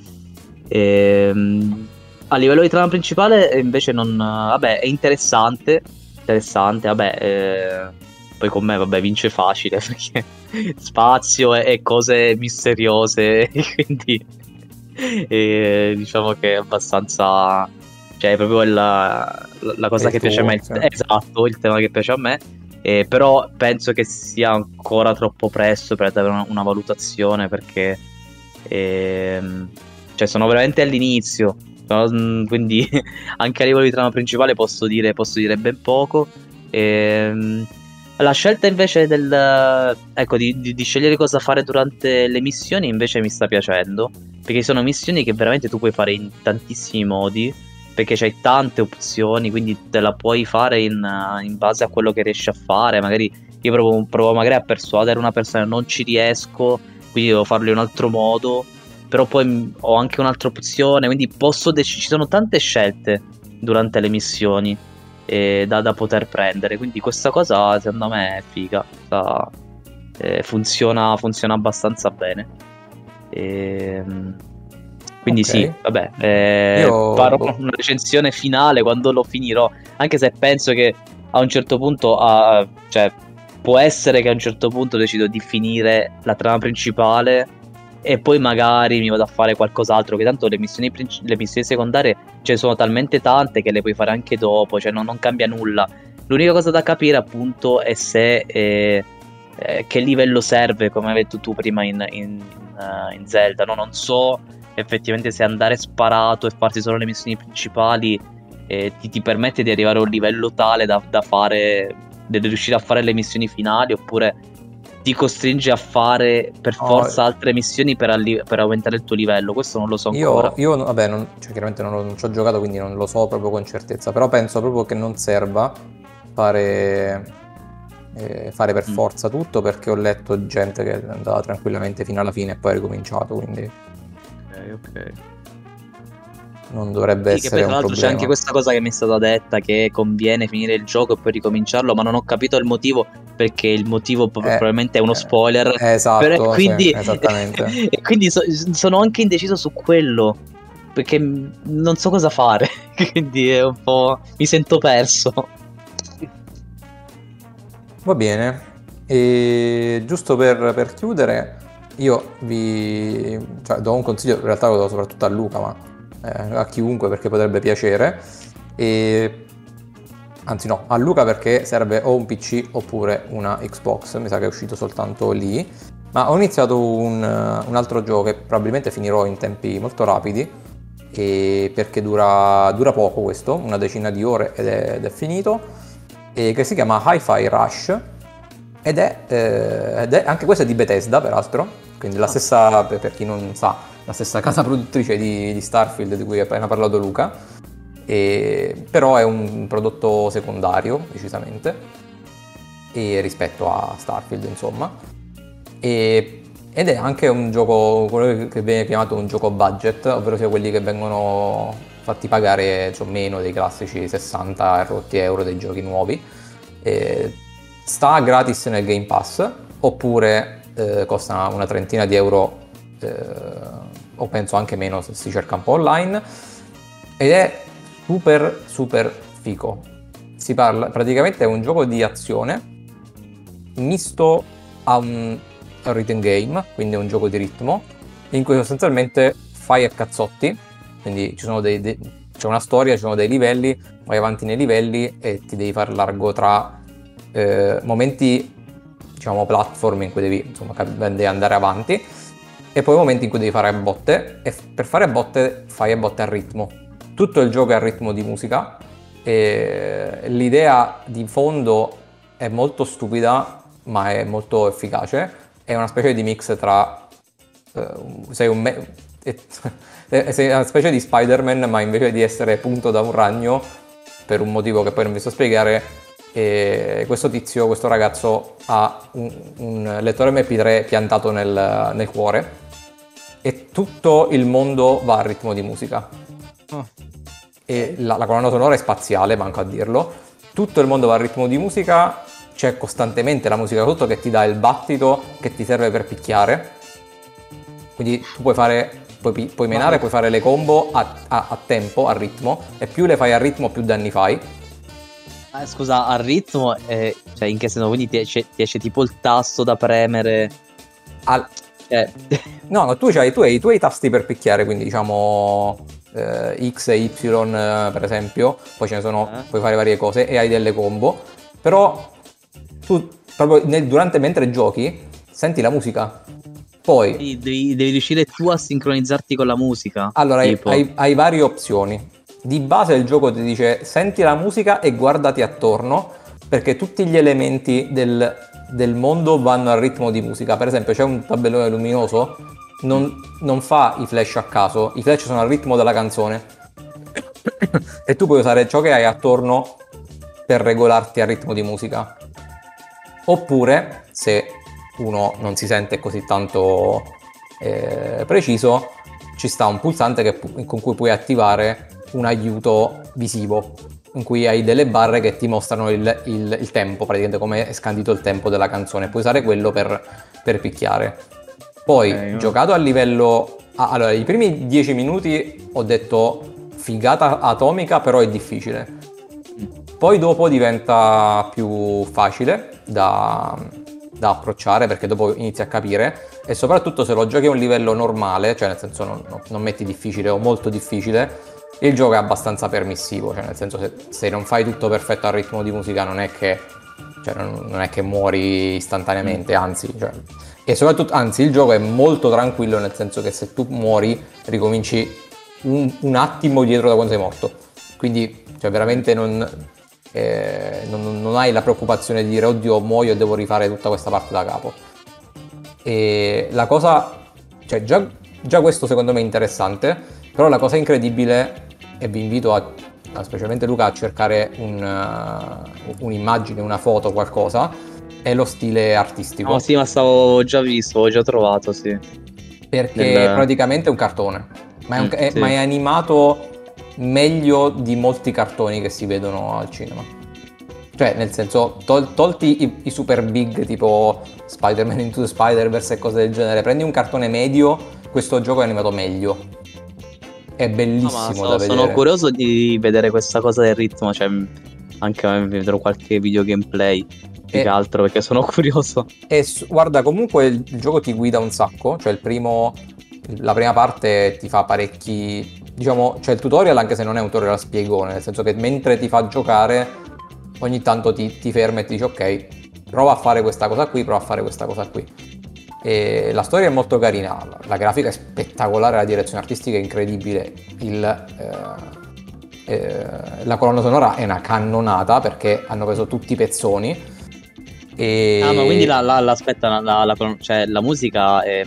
C: Ehm, a livello di trama principale invece non vabbè è interessante. Interessante vabbè eh, poi con me vabbè vince facile perché spazio e, e cose misteriose quindi eh, diciamo che è abbastanza cioè, è proprio la, la cosa è che piace a me. Cioè. Esatto, il tema che piace a me. Eh, però penso che sia ancora troppo presto per dare una, una valutazione perché ehm, cioè sono veramente all'inizio. No? Quindi anche a livello di trama principale posso dire, posso dire ben poco. Ehm, la scelta invece del, ecco, di, di, di, scegliere cosa fare durante le missioni invece mi sta piacendo. Perché sono missioni che veramente tu puoi fare in tantissimi modi perché c'hai tante opzioni, quindi te la puoi fare in, in base a quello che riesci a fare. Magari io provo, provo magari a persuadere una persona, non ci riesco, quindi devo farlo in un altro modo. Però poi ho anche un'altra opzione, quindi posso dec- ci sono tante scelte durante le missioni eh, da, da, poter prendere. Quindi questa cosa secondo me è figa. Sta, eh, funziona, funziona abbastanza bene. E, ehm, quindi okay. sì, vabbè, eh, Io... farò una recensione finale quando lo finirò, anche se penso che a un certo punto, uh, cioè, può essere che a un certo punto decido di finire la trama principale e poi magari mi vado a fare qualcos'altro, che tanto le missioni, princi- le missioni secondarie ce ne sono talmente tante che le puoi fare anche dopo, cioè non, non cambia nulla. L'unica cosa da capire appunto è se... Eh, eh, che livello serve, come hai detto tu prima in, in, uh, in Zelda, no? non so effettivamente se andare sparato e farsi solo le missioni principali eh, ti, ti, permette di arrivare a un livello tale da, da fare, di riuscire a fare le missioni finali oppure ti costringe a fare per forza oh, altre missioni per, alli- per, aumentare il tuo livello. Questo non lo so ancora.
A: Io, io vabbè, non, cioè, chiaramente non, non, ci ho giocato, quindi non lo so proprio con certezza. Però penso proprio che non serva fare, eh, fare per mm. forza tutto perché ho letto gente che è andata tranquillamente fino alla fine e poi ha ricominciato. Quindi
C: ok.
A: Non dovrebbe sì, essere. Che poi, tra l'altro
C: c'è anche questa cosa che mi è stata detta: che conviene finire il gioco e poi ricominciarlo, ma non ho capito il motivo. Perché il motivo eh, probabilmente è uno spoiler.
A: Eh, esatto, Però, quindi, sì, esattamente.
C: e quindi so, sono anche indeciso su quello. Perché non so cosa fare. quindi è un po'. Mi sento perso.
A: Va bene. E giusto per, per chiudere, io vi cioè, do un consiglio, in realtà lo do soprattutto a Luca, ma eh, a chiunque perché potrebbe piacere. E... Anzi no, a Luca perché serve o un PC oppure una Xbox, mi sa che è uscito soltanto lì. Ma ho iniziato un, un altro gioco che probabilmente finirò in tempi molto rapidi, perché dura, dura, poco questo, una decina di ore ed è, ed è finito. che si chiama Hi-Fi Rush ed è, eh, ed è, anche questo è di Bethesda peraltro, quindi la ah. stessa, per chi non sa, la stessa casa produttrice di, di Starfield di cui ha appena parlato Luca, e, però è un prodotto secondario decisamente rispetto a Starfield insomma. E, ed è anche un gioco quello che viene chiamato un gioco budget ovvero sia quelli che vengono fatti pagare cioè, meno dei classici 60 rotti euro dei giochi nuovi. E sta gratis nel Game Pass oppure eh, costa una trentina di euro eh, o penso anche meno se si cerca un po' online. Ed è super super fico si parla praticamente è un gioco di azione misto a un, rhythm game, quindi un gioco di ritmo, in cui sostanzialmente fai a cazzotti, quindi dei, dei, c'è una storia, ci sono dei livelli, vai avanti nei livelli e ti devi fare largo tra eh, momenti, diciamo, platform in cui devi, insomma, devi andare avanti e poi momenti in cui devi fare a botte e per fare a botte fai a botte a ritmo. Tutto il gioco è a ritmo di musica e l'idea di fondo è molto stupida ma è molto efficace. È una specie di mix tra... Uh, sei, un me- sei una specie di Spider-Man, ma invece di essere punto da un ragno, per un motivo che poi non vi so spiegare, e questo tizio, questo ragazzo ha un, un lettore MP3 piantato nel, nel, cuore e tutto il mondo va a ritmo di musica. Oh. E la, la colonna sonora è spaziale, manco a dirlo. Tutto il mondo va a ritmo di musica c'è costantemente la musica sotto che ti dà il battito che ti serve per picchiare. Quindi tu puoi fare, puoi, puoi menare, puoi fare le combo a, a, a, tempo, a ritmo, e più le fai a ritmo più danni fai.
C: Ah, scusa, a ritmo, eh, cioè in che senso? Quindi ti esce, ti esce tipo il tasto da premere?
A: Al... Eh. No, no, tu, hai, tu hai i tuoi tasti per picchiare, quindi diciamo eh, X e Y per esempio, poi ce ne sono, eh. puoi fare varie cose e hai delle combo, però tu proprio nel, durante mentre giochi senti la musica. Poi
C: sì, devi, devi, riuscire tu a sincronizzarti con la musica.
A: Allora hai, hai, hai, varie opzioni. Di base il gioco ti dice senti la musica e guardati attorno perché tutti gli elementi del, del mondo vanno al ritmo di musica. Per esempio c'è un tabellone luminoso, non, non fa i flash a caso, i flash sono al ritmo della canzone. e tu puoi usare ciò che hai attorno per regolarti al ritmo di musica. Oppure, se uno non si sente così tanto eh, preciso, ci sta un pulsante che, con cui puoi attivare un aiuto visivo, in cui hai delle barre che ti mostrano il, il, il tempo, praticamente come è scandito il tempo della canzone. Puoi usare quello per, per picchiare. Poi, okay, giocato a livello... Ah, allora, i primi 10 minuti ho detto figata atomica, però è difficile poi dopo diventa più facile da, da approcciare perché dopo inizi a capire e soprattutto se lo giochi a un livello normale, cioè nel senso non, non metti difficile o molto difficile, il gioco è abbastanza permissivo, cioè nel senso se, se non fai tutto perfetto al ritmo di musica non è che, cioè non, non è che muori istantaneamente, anzi, cioè, e soprattutto, anzi il gioco è molto tranquillo nel senso che se tu muori ricominci un, un attimo dietro da quando sei morto, quindi cioè veramente non, eh, non, non, hai la preoccupazione di dire oddio muoio e devo rifare tutta questa parte da capo. E la cosa, cioè già, già questo secondo me è interessante, però la cosa incredibile, e vi invito a, a specialmente Luca a cercare un, uh, un'immagine, una foto, qualcosa, è lo stile artistico.
C: No, sì, ma stavo già visto, ho già trovato, sì.
A: Perché Del... praticamente è un cartone, ma è, un, mm, è, sì. ma è animato meglio di molti cartoni che si vedono al cinema. Cioè, nel senso, tol- tolti i-, i, super big tipo Spider-Man Into the Spider-Verse e cose del genere, prendi un cartone medio, questo gioco è animato meglio. È bellissimo no, so, da vedere.
C: Sono curioso di vedere questa cosa del ritmo, cioè anche vedrò qualche video gameplay più e, che altro perché sono curioso.
A: E guarda, comunque il, il gioco ti guida un sacco, cioè il primo la prima parte ti fa parecchi diciamo, c'è il tutorial anche se non è un tutorial spiegone, nel senso che mentre ti fa giocare ogni tanto ti, ti ferma e ti dice ok, prova a fare questa cosa qui, prova a fare questa cosa qui. E la storia è molto carina, la, grafica è spettacolare, la direzione artistica è incredibile, il, eh, eh, la colonna sonora è una cannonata perché hanno preso tutti i pezzoni.
C: E... Ah, ma quindi la, la, la, aspetta, la, cioè, la musica è...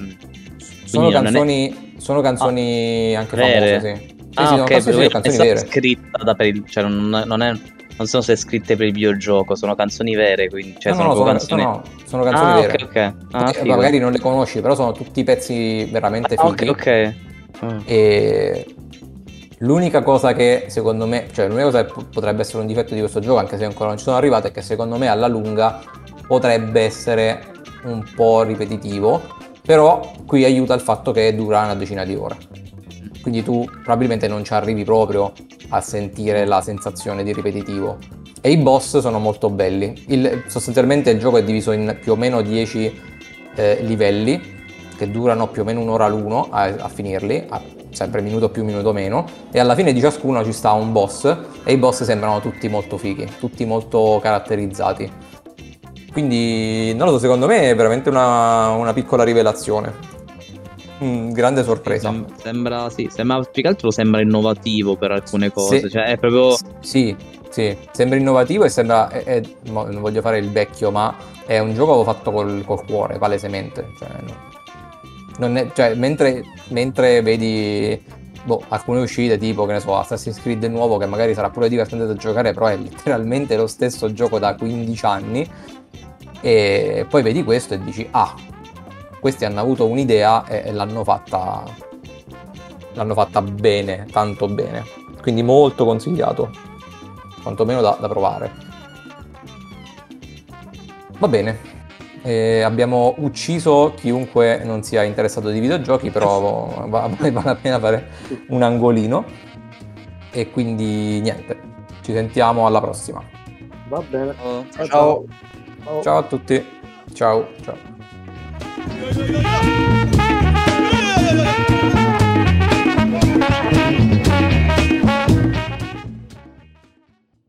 A: Sono canzoni, è... sono canzoni ah, anche vere. famose, sì. Sì,
C: ah, sì, ok, sono canzoni vere. scritta da per il, cioè non, non, è, non sono se scritte per il videogioco, sono canzoni vere, quindi cioè,
A: no, sono, no, sono, canzoni... no, sono canzoni ah, vere. Okay, okay. Ah, magari non le conosci, però sono tutti pezzi veramente ah,
C: fighi. Ok,
A: ok. E L'unica cosa che secondo me, cioè l'unica cosa che potrebbe essere un difetto di questo gioco, anche se ancora non ci sono arrivato, è che secondo me alla lunga potrebbe essere un po' ripetitivo, però qui aiuta il fatto che dura una decina di ore. Quindi tu probabilmente non ci arrivi proprio a sentire la sensazione di ripetitivo. E i boss sono molto belli. Il, sostanzialmente il gioco è diviso in più o meno 10 eh, livelli che durano più o meno un'ora l'uno a, a finirli, a sempre minuto più, minuto meno, e alla fine di ciascuno ci sta un boss e i boss sembrano tutti molto fighi, tutti molto caratterizzati. Quindi, non lo so, secondo me è veramente una, una piccola rivelazione. Mm, grande sorpresa.
C: Sem- sembra, sì, sembra, più che altro sembra innovativo per alcune cose, sì, cioè è proprio...
A: Sì, sì, sembra innovativo e sembra, è, è, non voglio fare il vecchio, ma è un gioco fatto col, col cuore, palesemente. Cioè, no è, cioè, mentre, mentre vedi boh, alcune uscite tipo, che ne so, Assassin's Creed nuovo che magari sarà pure divertente da giocare, però è letteralmente lo stesso gioco da 15 anni e poi vedi questo e dici ah, questi hanno avuto un'idea e, e l'hanno fatta l'hanno fatta bene, tanto bene. Quindi molto consigliato, quantomeno da, da provare. Va bene, eh, abbiamo ucciso chiunque non sia interessato di videogiochi, però vale la pena fare un angolino. E quindi niente, ci sentiamo alla prossima.
B: Va bene.
A: ciao. ciao. ciao a tutti. Ciao. ciao. 哟哟哟哟